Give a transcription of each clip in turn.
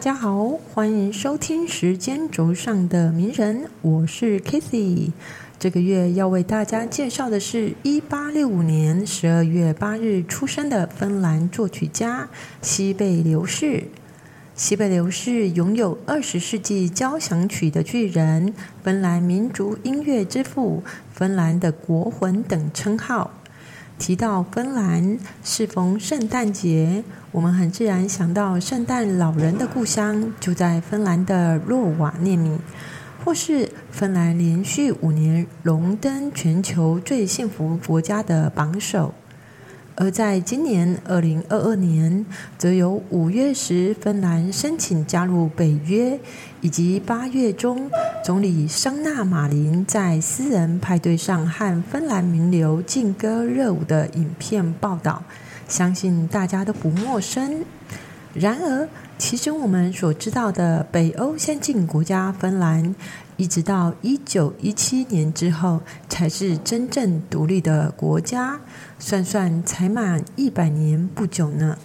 大家好，欢迎收听时间轴上的名人，我是 k i s e y 这个月要为大家介绍的是一八六五年十二月八日出生的芬兰作曲家西贝流士。西贝流士拥有二十世纪交响曲的巨人、芬兰民族音乐之父、芬兰的国魂等称号。提到芬兰，适逢圣诞节，我们很自然想到圣诞老人的故乡就在芬兰的洛瓦涅米，或是芬兰连续五年荣登全球最幸福国家的榜首。而在今年二零二二年，则由五月时芬兰申请加入北约，以及八月中总理桑纳马林在私人派对上和芬兰名流劲歌热舞的影片报道，相信大家都不陌生。然而，其实我们所知道的北欧先进国家芬兰，一直到一九一七年之后，才是真正独立的国家。算算才满一百年不久呢。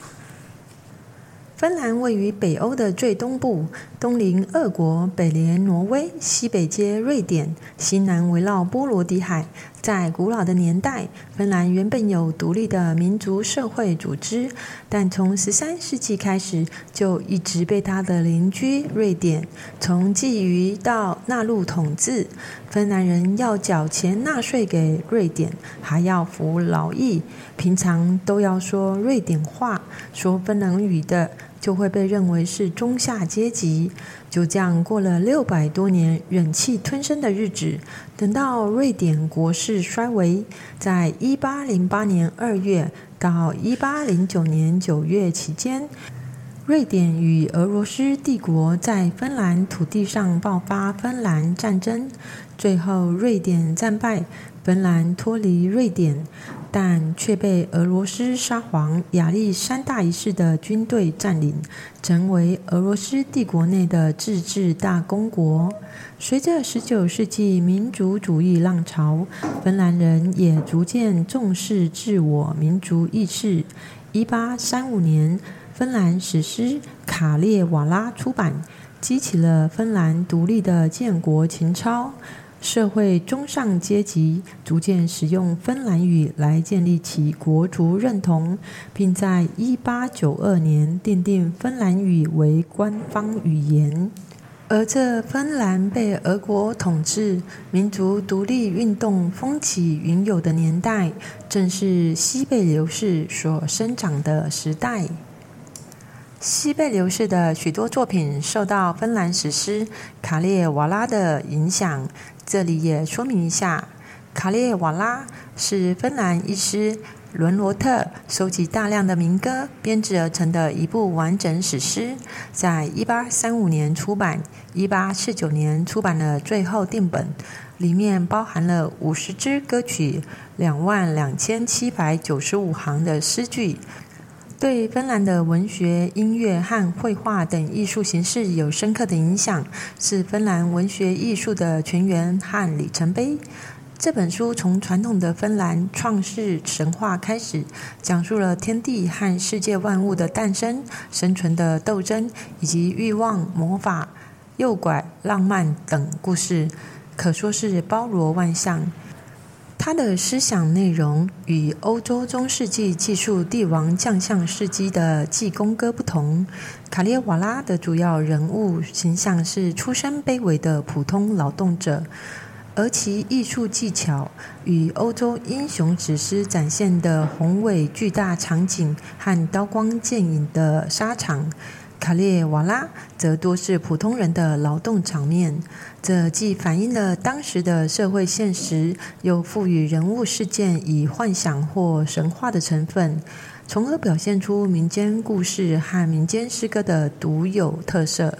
芬兰位于北欧的最东部，东邻俄国，北连挪威，西北接瑞典，西南围绕波罗的海。在古老的年代，芬兰原本有独立的民族社会组织，但从十三世纪开始，就一直被他的邻居瑞典从觊觎到纳入统治。芬兰人要缴钱纳税给瑞典，还要服劳役，平常都要说瑞典话，说芬兰语的。就会被认为是中下阶级。就这样过了六百多年忍气吞声的日子。等到瑞典国势衰微，在一八零八年二月到一八零九年九月期间，瑞典与俄罗斯帝国在芬兰土地上爆发芬兰战争，最后瑞典战败，芬兰脱离瑞典。但却被俄罗斯沙皇亚历山大一世的军队占领，成为俄罗斯帝国内的自治大公国。随着十九世纪民族主义浪潮，芬兰人也逐渐重视自我民族意识。一八三五年，芬兰史诗《卡列瓦拉》出版，激起了芬兰独立的建国情操。社会中上阶级逐渐使用芬兰语来建立起国族认同，并在一八九二年奠定芬兰语为官方语言。而这芬兰被俄国统治、民族独立运动风起云涌的年代，正是西贝流士所生长的时代。西贝流士的许多作品受到芬兰史诗《卡列瓦拉》的影响。这里也说明一下，《卡列瓦拉》是芬兰医师伦罗特收集大量的民歌编制而成的一部完整史诗，在一八三五年出版，一八四九年出版了最后定本，里面包含了五十支歌曲，两万两千七百九十五行的诗句。对芬兰的文学、音乐和绘画等艺术形式有深刻的影响，是芬兰文学艺术的泉源和里程碑。这本书从传统的芬兰创世神话开始，讲述了天地和世界万物的诞生、生存的斗争，以及欲望、魔法、诱拐、浪漫等故事，可说是包罗万象。他的思想内容与欧洲中世纪记述帝王将相事迹的济公歌不同。卡列瓦拉的主要人物形象是出身卑微的普通劳动者，而其艺术技巧与欧洲英雄史诗展现的宏伟巨大场景和刀光剑影的沙场。卡列瓦拉则多是普通人的劳动场面，这既反映了当时的社会现实，又赋予人物事件以幻想或神话的成分，从而表现出民间故事和民间诗歌的独有特色。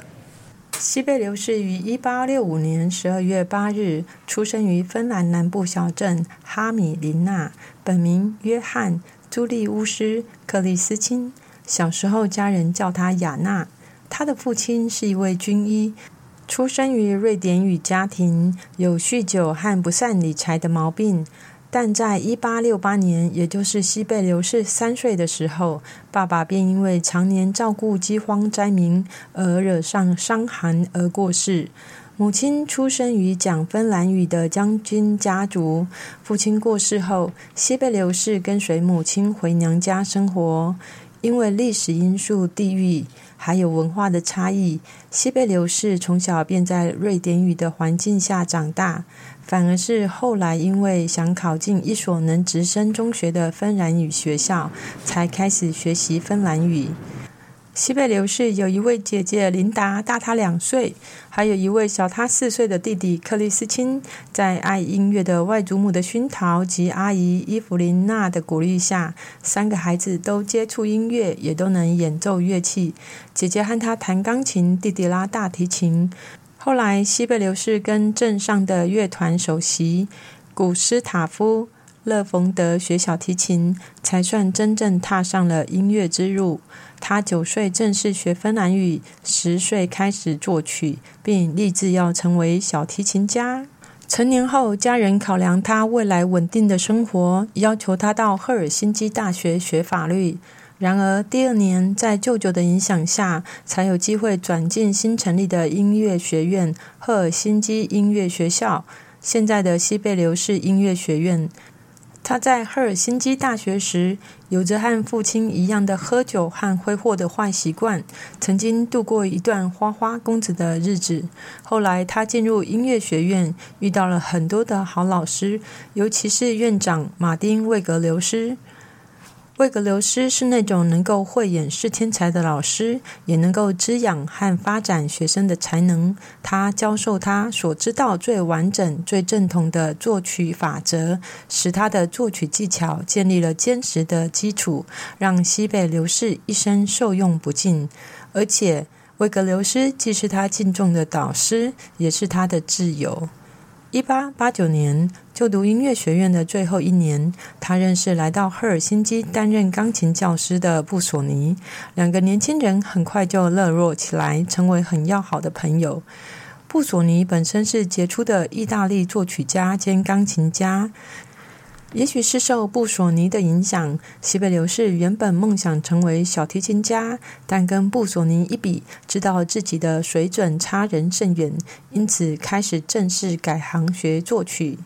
西贝流士于一八六五年十二月八日出生于芬兰南部小镇哈米林纳，本名约翰·朱利乌斯·克里斯钦。小时候，家人叫他雅娜。他的父亲是一位军医，出生于瑞典语家庭，有酗酒和不善理财的毛病。但在一八六八年，也就是西贝流士三岁的时候，爸爸便因为常年照顾饥荒灾民而惹上伤寒而过世。母亲出生于讲芬兰语的将军家族。父亲过世后，西贝流士跟随母亲回娘家生活。因为历史因素、地域还有文化的差异，西贝流士从小便在瑞典语的环境下长大。反而是后来因为想考进一所能直升中学的芬兰语学校，才开始学习芬兰语。西贝流士有一位姐姐琳达，大他两岁，还有一位小他四岁的弟弟克里斯钦。在爱音乐的外祖母的熏陶及阿姨伊芙琳娜的鼓励下，三个孩子都接触音乐，也都能演奏乐器。姐姐和他弹钢琴，弟弟拉大提琴。后来，西贝流士跟镇上的乐团首席古斯塔夫。勒冯德学小提琴，才算真正踏上了音乐之路。他九岁正式学芬兰语，十岁开始作曲，并立志要成为小提琴家。成年后，家人考量他未来稳定的生活，要求他到赫尔辛基大学学法律。然而，第二年在舅舅的影响下，才有机会转进新成立的音乐学院——赫尔辛基音乐学校，现在的西贝流士音乐学院。他在赫尔辛基大学时，有着和父亲一样的喝酒和挥霍的坏习惯，曾经度过一段花花公子的日子。后来，他进入音乐学院，遇到了很多的好老师，尤其是院长马丁·魏格留斯。魏格留斯是那种能够慧眼识天才的老师，也能够滋养和发展学生的才能。他教授他所知道最完整、最正统的作曲法则，使他的作曲技巧建立了坚实的基础，让西贝流士一生受用不尽。而且，魏格留斯既是他敬重的导师，也是他的挚友。一八八九年，就读音乐学院的最后一年，他认识来到赫尔辛基担任钢琴教师的布索尼。两个年轻人很快就热络起来，成为很要好的朋友。布索尼本身是杰出的意大利作曲家兼钢琴家。也许是受布索尼的影响，西北流士原本梦想成为小提琴家，但跟布索尼一比，知道自己的水准差人甚远，因此开始正式改行学作曲。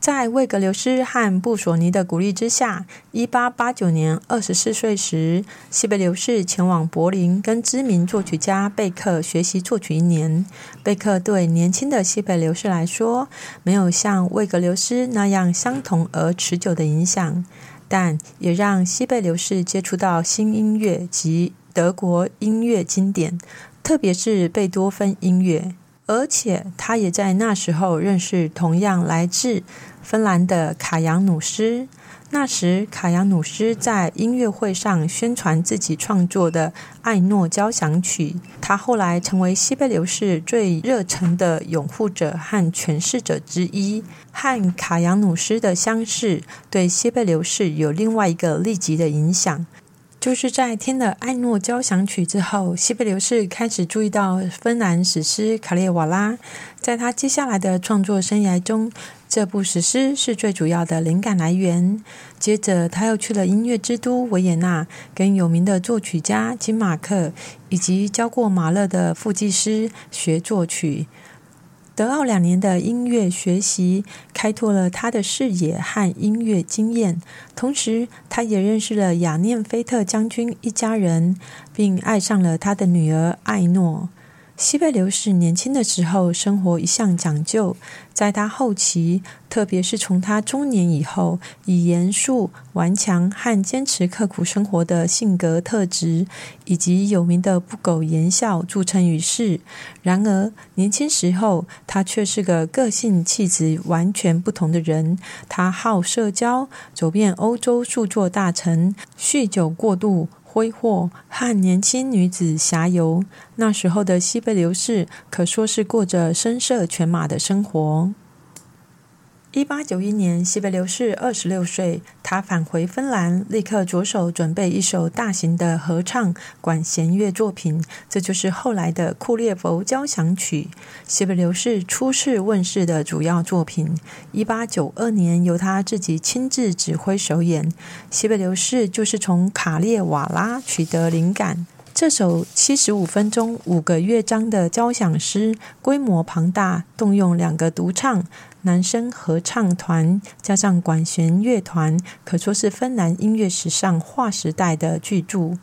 在魏格留斯和布索尼的鼓励之下，一八八九年二十四岁时，西贝流士前往柏林，跟知名作曲家贝克学习作曲一年。贝克对年轻的西贝流士来说，没有像魏格留斯那样相同而持久的影响，但也让西贝流士接触到新音乐及德国音乐经典，特别是贝多芬音乐。而且，他也在那时候认识同样来自芬兰的卡扬努斯。那时，卡扬努斯在音乐会上宣传自己创作的《爱诺交响曲》。他后来成为西贝流士最热诚的拥护者和诠释者之一。和卡扬努斯的相识，对西贝流士有另外一个立即的影响。就是在听了《艾诺交响曲》之后，西贝流士开始注意到芬兰史诗《卡列瓦拉》。在他接下来的创作生涯中，这部史诗是最主要的灵感来源。接着，他又去了音乐之都维也纳，跟有名的作曲家金马克以及教过马勒的副技师学作曲。德奥两年的音乐学习，开拓了他的视野和音乐经验。同时，他也认识了雅念菲特将军一家人，并爱上了他的女儿艾诺。西贝流士年轻的时候，生活一向讲究。在他后期，特别是从他中年以后，以严肃、顽强和坚持刻苦生活的性格特质，以及有名的不苟言笑著称于世。然而，年轻时候他却是个个性气质完全不同的人。他好社交，走遍欧洲数座大城，酗酒过度。挥霍和年轻女子侠游，那时候的西贝流士可说是过着声色犬马的生活。一八九一年，西贝流士二十六岁，他返回芬兰，立刻着手准备一首大型的合唱管弦乐作品，这就是后来的库列佛交响曲。西贝流士初次问世的主要作品，一八九二年由他自己亲自指挥首演。西贝流士就是从卡列瓦拉取得灵感。这首七十五分钟、五个乐章的交响诗，规模庞大，动用两个独唱。男声合唱团加上管弦乐团，可说是芬兰音乐史上划时代的巨著。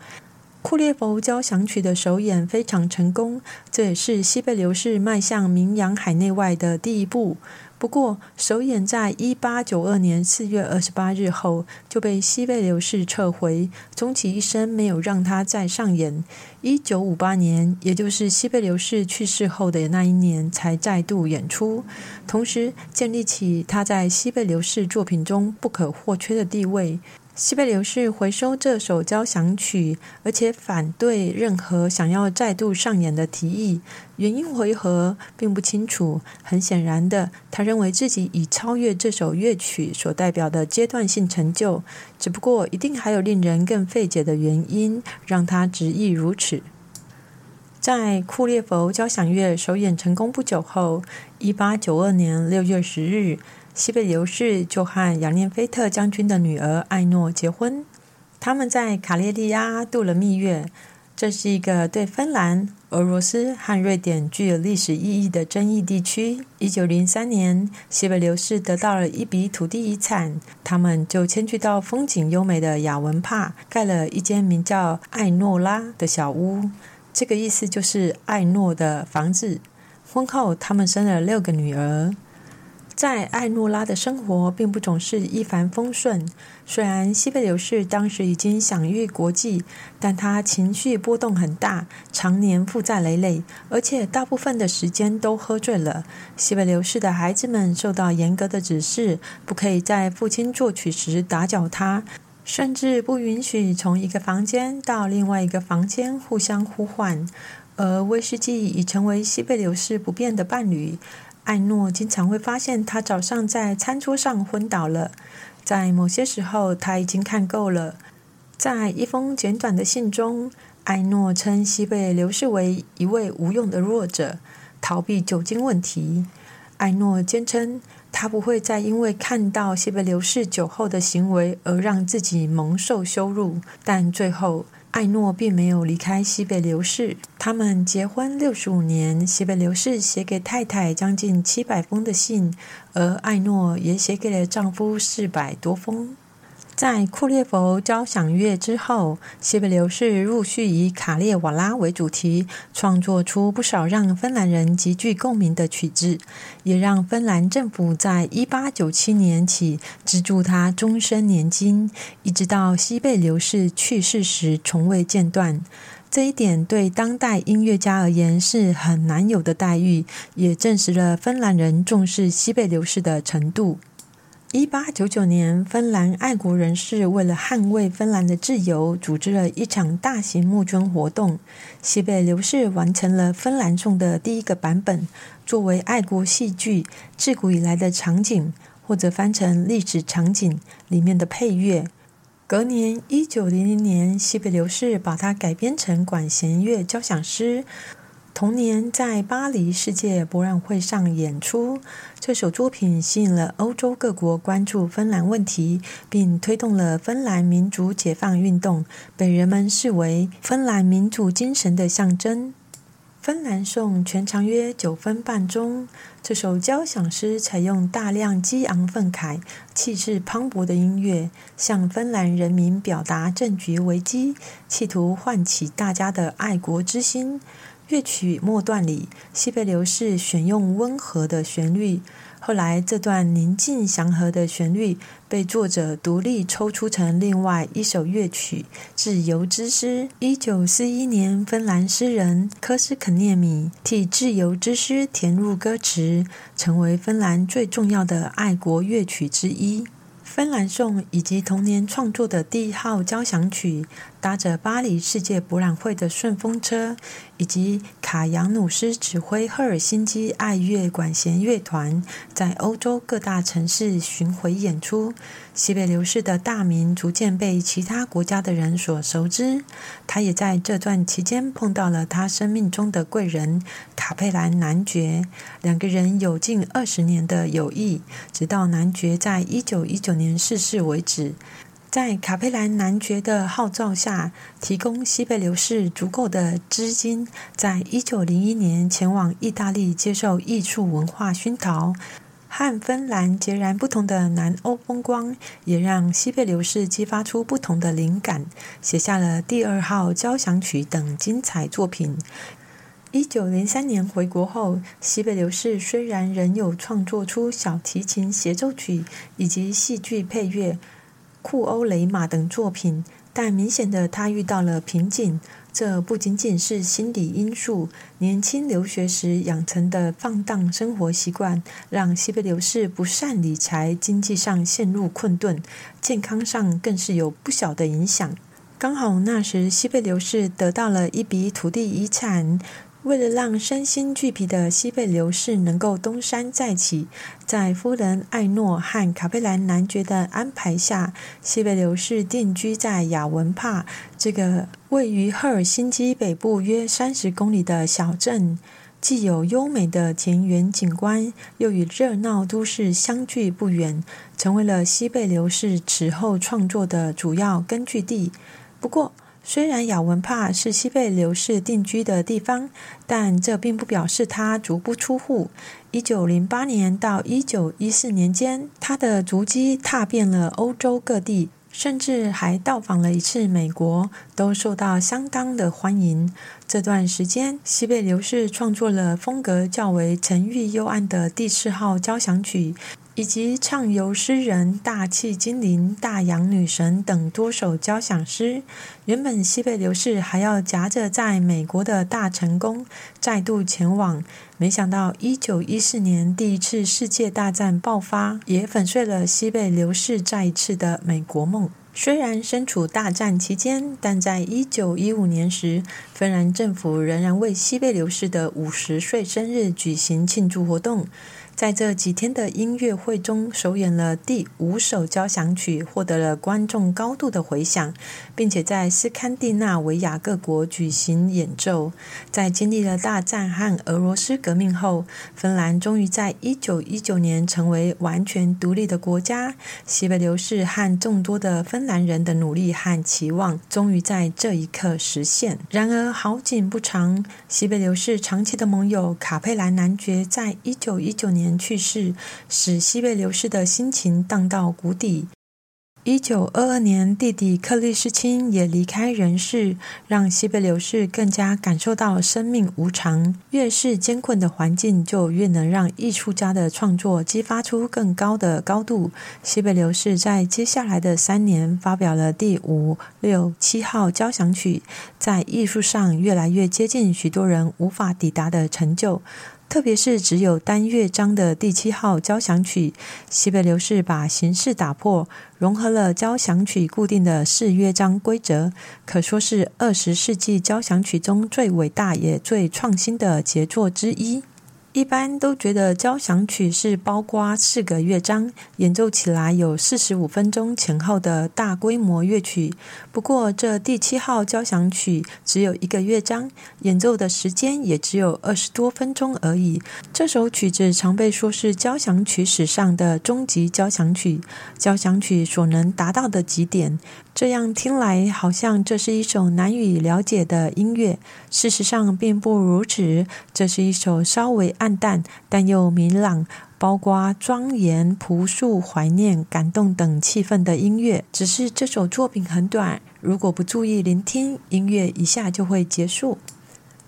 库列佛交响曲的首演非常成功，这也是西贝流士迈向名扬海内外的第一步。不过，首演在一八九二年四月二十八日后就被西贝流士撤回，终其一生没有让他再上演。一九五八年，也就是西贝流士去世后的那一年，才再度演出，同时建立起他在西贝流士作品中不可或缺的地位。西贝流士回收这首交响曲，而且反对任何想要再度上演的提议。原因为何并不清楚。很显然的，他认为自己已超越这首乐曲所代表的阶段性成就。只不过，一定还有令人更费解的原因，让他执意如此。在库列佛交响乐首演成功不久后，一八九二年六月十日。西北流士就和雅涅菲特将军的女儿艾诺结婚，他们在卡列利亚度了蜜月。这是一个对芬兰、俄罗斯和瑞典具有历史意义的争议地区。一九零三年，西北流士得到了一笔土地遗产，他们就迁居到风景优美的雅文帕，盖了一间名叫艾诺拉的小屋。这个意思就是艾诺的房子。婚后，他们生了六个女儿。在艾诺拉的生活并不总是一帆风顺。虽然西贝流士当时已经享誉国际，但他情绪波动很大，常年负债累累，而且大部分的时间都喝醉了。西贝流士的孩子们受到严格的指示，不可以在父亲作曲时打搅他，甚至不允许从一个房间到另外一个房间互相呼唤。而威士忌已成为西贝流士不变的伴侣。艾诺经常会发现他早上在餐桌上昏倒了，在某些时候他已经看够了。在一封简短的信中，艾诺称西贝流士为一位无用的弱者，逃避酒精问题。艾诺坚称他不会再因为看到西贝流士酒后的行为而让自己蒙受羞辱，但最后。艾诺并没有离开西北流士，他们结婚六十五年。西北流士写给太太将近七百封的信，而艾诺也写给了丈夫四百多封。在库列佛交响乐之后，西贝流士陆续以卡列瓦拉为主题，创作出不少让芬兰人极具共鸣的曲子，也让芬兰政府在一八九七年起资助他终身年金，一直到西贝流士去世时从未间断。这一点对当代音乐家而言是很难有的待遇，也证实了芬兰人重视西贝流士的程度。一八九九年，芬兰爱国人士为了捍卫芬兰的自由，组织了一场大型募捐活动。西北流士完成了《芬兰颂》的第一个版本，作为爱国戏剧自古以来的场景，或者翻成历史场景里面的配乐。隔年，一九零零年，西北流士把它改编成管弦乐交响诗。同年，在巴黎世界博览会上演出，这首作品吸引了欧洲各国关注芬兰问题，并推动了芬兰民族解放运动，被人们视为芬兰民族精神的象征。《芬兰颂》全长约九分半钟，这首交响诗采用大量激昂愤慨、气势磅礴的音乐，向芬兰人民表达政局危机，企图唤起大家的爱国之心。乐曲末段里，西贝流士选用温和的旋律。后来，这段宁静祥和的旋律被作者独立抽出成另外一首乐曲《自由之诗》。一九四一年，芬兰诗人科斯肯涅米替《自由之诗》填入歌词，成为芬兰最重要的爱国乐曲之一。《芬兰颂》以及同年创作的第一号交响曲，搭着巴黎世界博览会的顺风车，以及卡扬努斯指挥赫尔辛基爱乐管弦乐团在欧洲各大城市巡回演出，西北流士的大名逐渐被其他国家的人所熟知。他也在这段期间碰到了他生命中的贵人卡佩兰男爵，两个人有近二十年的友谊，直到男爵在一九一九年逝世为止。在卡佩兰男爵的号召下，提供西贝流士足够的资金，在一九零一年前往意大利接受艺术文化熏陶。和芬兰截然不同的南欧风光，也让西贝流士激发出不同的灵感，写下了第二号交响曲等精彩作品。一九零三年回国后，西贝流士虽然仍有创作出小提琴协奏曲以及戏剧配乐。库欧雷马等作品，但明显的他遇到了瓶颈。这不仅仅是心理因素，年轻留学时养成的放荡生活习惯，让西贝流士不善理财，经济上陷入困顿，健康上更是有不小的影响。刚好那时，西贝流士得到了一笔土地遗产。为了让身心俱疲的西贝流士能够东山再起，在夫人艾诺和卡佩兰男爵的安排下，西贝流士定居在雅文帕这个位于赫尔辛基北部约三十公里的小镇，既有优美的田园景观，又与热闹都市相距不远，成为了西贝流士此后创作的主要根据地。不过，虽然雅文帕是西贝流士定居的地方，但这并不表示他足不出户。一九零八年到一九一四年间，他的足迹踏遍了欧洲各地，甚至还到访了一次美国，都受到相当的欢迎。这段时间，西贝流士创作了风格较为沉郁幽暗的第四号交响曲。以及畅游诗人、大气精灵、大洋女神等多首交响诗。原本西贝流士还要夹着在美国的大成功，再度前往，没想到一九一四年第一次世界大战爆发，也粉碎了西贝流士再一次的美国梦。虽然身处大战期间，但在一九一五年时，芬兰政府仍然为西贝流士的五十岁生日举行庆祝活动。在这几天的音乐会中，首演了第五首交响曲，获得了观众高度的回响，并且在斯堪的纳维亚各国举行演奏。在经历了大战和俄罗斯革命后，芬兰终于在一九一九年成为完全独立的国家。西北流士和众多的芬兰人的努力和期望，终于在这一刻实现。然而好景不长，西北流士长期的盟友卡佩兰男爵在一九一九年。年去世，使西贝流士的心情荡到谷底。一九二二年，弟弟克利斯钦也离开人世，让西贝流士更加感受到生命无常。越是艰困的环境，就越能让艺术家的创作激发出更高的高度。西贝流士在接下来的三年发表了第五、六、七号交响曲，在艺术上越来越接近许多人无法抵达的成就。特别是只有单乐章的第七号交响曲，西北流士把形式打破，融合了交响曲固定的四乐章规则，可说是二十世纪交响曲中最伟大也最创新的杰作之一。一般都觉得交响曲是包括四个乐章，演奏起来有四十五分钟前后的大规模乐曲。不过，这第七号交响曲只有一个乐章，演奏的时间也只有二十多分钟而已。这首曲子常被说是交响曲史上的终极交响曲，交响曲所能达到的极点。这样听来，好像这是一首难以了解的音乐。事实上，并不如此。这是一首稍微暗淡但又明朗，包括庄严、朴素、怀念、感动等气氛的音乐。只是这首作品很短，如果不注意聆听，音乐一下就会结束。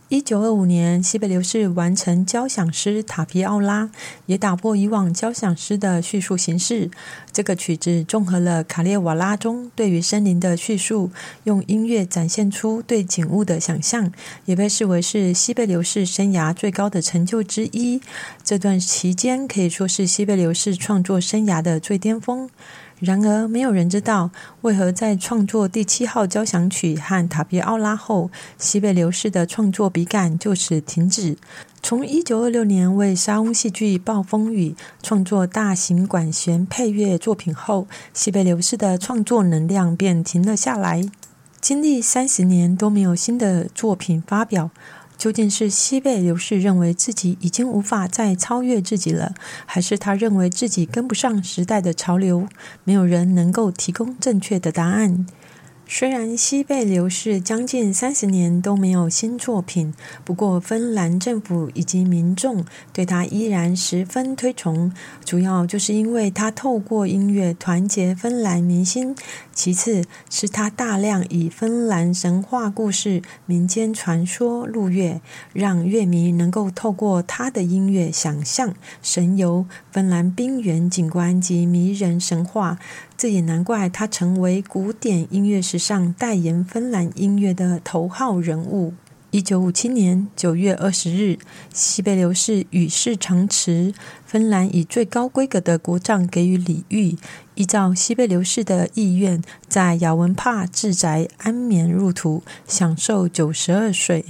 一九二五年，西贝流士完成交响诗《塔皮奥拉》，也打破以往交响诗的叙述形式。这个曲子综合了卡列瓦拉中对于森林的叙述，用音乐展现出对景物的想象，也被视为是西贝流士生涯最高的成就之一。这段期间可以说是西贝流士创作生涯的最巅峰。然而，没有人知道为何在创作第七号交响曲和塔皮奥拉后，西贝流士的创作笔杆就此停止。从一九二六年为沙翁戏剧《暴风雨》创作大型管弦配乐作品后，西贝流士的创作能量便停了下来。经历三十年都没有新的作品发表。究竟是西贝流士认为自己已经无法再超越自己了，还是他认为自己跟不上时代的潮流？没有人能够提供正确的答案。虽然西贝流士将近三十年都没有新作品，不过芬兰政府以及民众对他依然十分推崇，主要就是因为他透过音乐团结芬兰民心，其次是他大量以芬兰神话故事、民间传说入乐，让乐迷能够透过他的音乐想象神游芬兰冰原景观及迷人神话。这也难怪他成为古典音乐史上代言芬兰音乐的头号人物。一九五七年九月二十日，西贝流士与世长辞，芬兰以最高规格的国葬给予礼遇，依照西贝流士的意愿，在雅文帕自宅安眠入土，享寿九十二岁。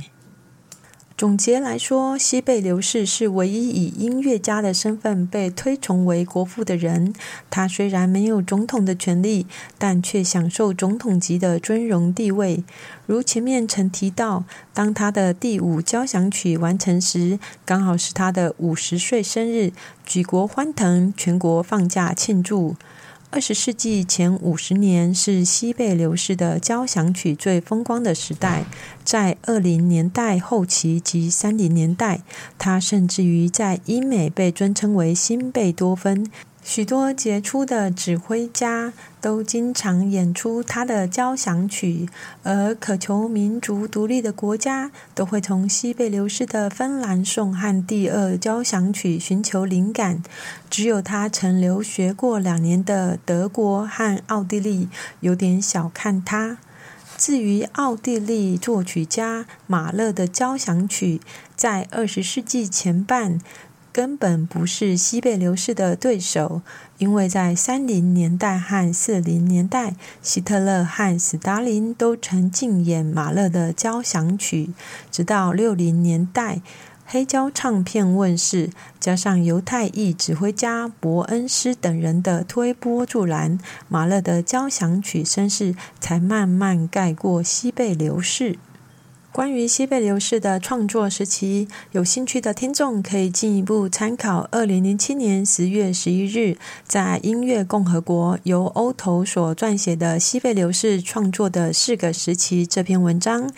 总结来说，西贝流士是唯一以音乐家的身份被推崇为国父的人。他虽然没有总统的权利，但却享受总统级的尊荣地位。如前面曾提到，当他的第五交响曲完成时，刚好是他的五十岁生日，举国欢腾，全国放假庆祝。二十世纪前五十年是西贝流士的交响曲最风光的时代，在二零年代后期及三零年代，他甚至于在英美被尊称为新贝多芬。许多杰出的指挥家都经常演出他的交响曲，而渴求民族独立的国家都会从西贝流士的芬兰颂和第二交响曲寻求灵感。只有他曾留学过两年的德国和奥地利有点小看他。至于奥地利作曲家马勒的交响曲，在二十世纪前半。根本不是西贝流士的对手，因为在三零年代和四零年代，希特勒和斯大林都曾竞演马勒的交响曲。直到六零年代，黑胶唱片问世，加上犹太裔指挥家伯恩斯等人的推波助澜，马勒的交响曲声势才慢慢盖过西贝流士。关于西贝流士的创作时期，有兴趣的听众可以进一步参考二零零七年十月十一日在《音乐共和国》由欧头所撰写的西贝流士创作的四个时期这篇文章。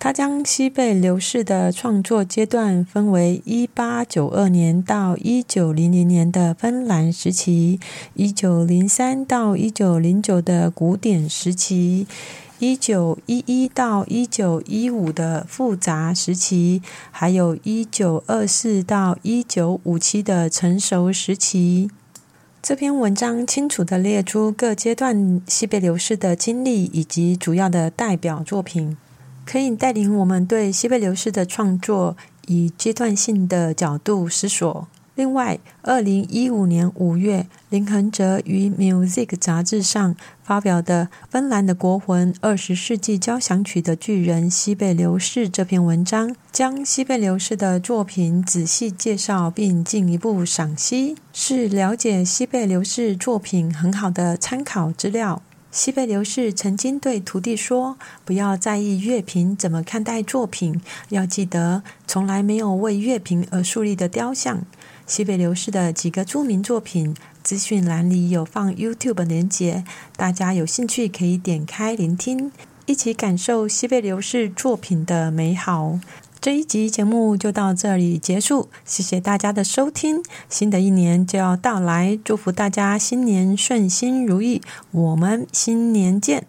他将西贝流士的创作阶段分为一八九二年到一九零零年的芬兰时期，一九零三到一九零九的古典时期。一九一一到一九一五的复杂时期，还有一九二四到一九五七的成熟时期。这篇文章清楚的列出各阶段西贝流士的经历以及主要的代表作品，可以带领我们对西贝流士的创作以阶段性的角度思索。另外，二零一五年五月，林恒哲于《Music》杂志上发表的《芬兰的国魂：二十世纪交响曲的巨人西贝流士》这篇文章，将西贝流士的作品仔细介绍并进一步赏析，是了解西贝流士作品很好的参考资料。西贝流士曾经对徒弟说：“不要在意乐评怎么看待作品，要记得从来没有为乐评而树立的雕像。”西北流士的几个著名作品，资讯栏里有放 YouTube 连接，大家有兴趣可以点开聆听，一起感受西北流士作品的美好。这一集节目就到这里结束，谢谢大家的收听。新的一年就要到来，祝福大家新年顺心如意。我们新年见。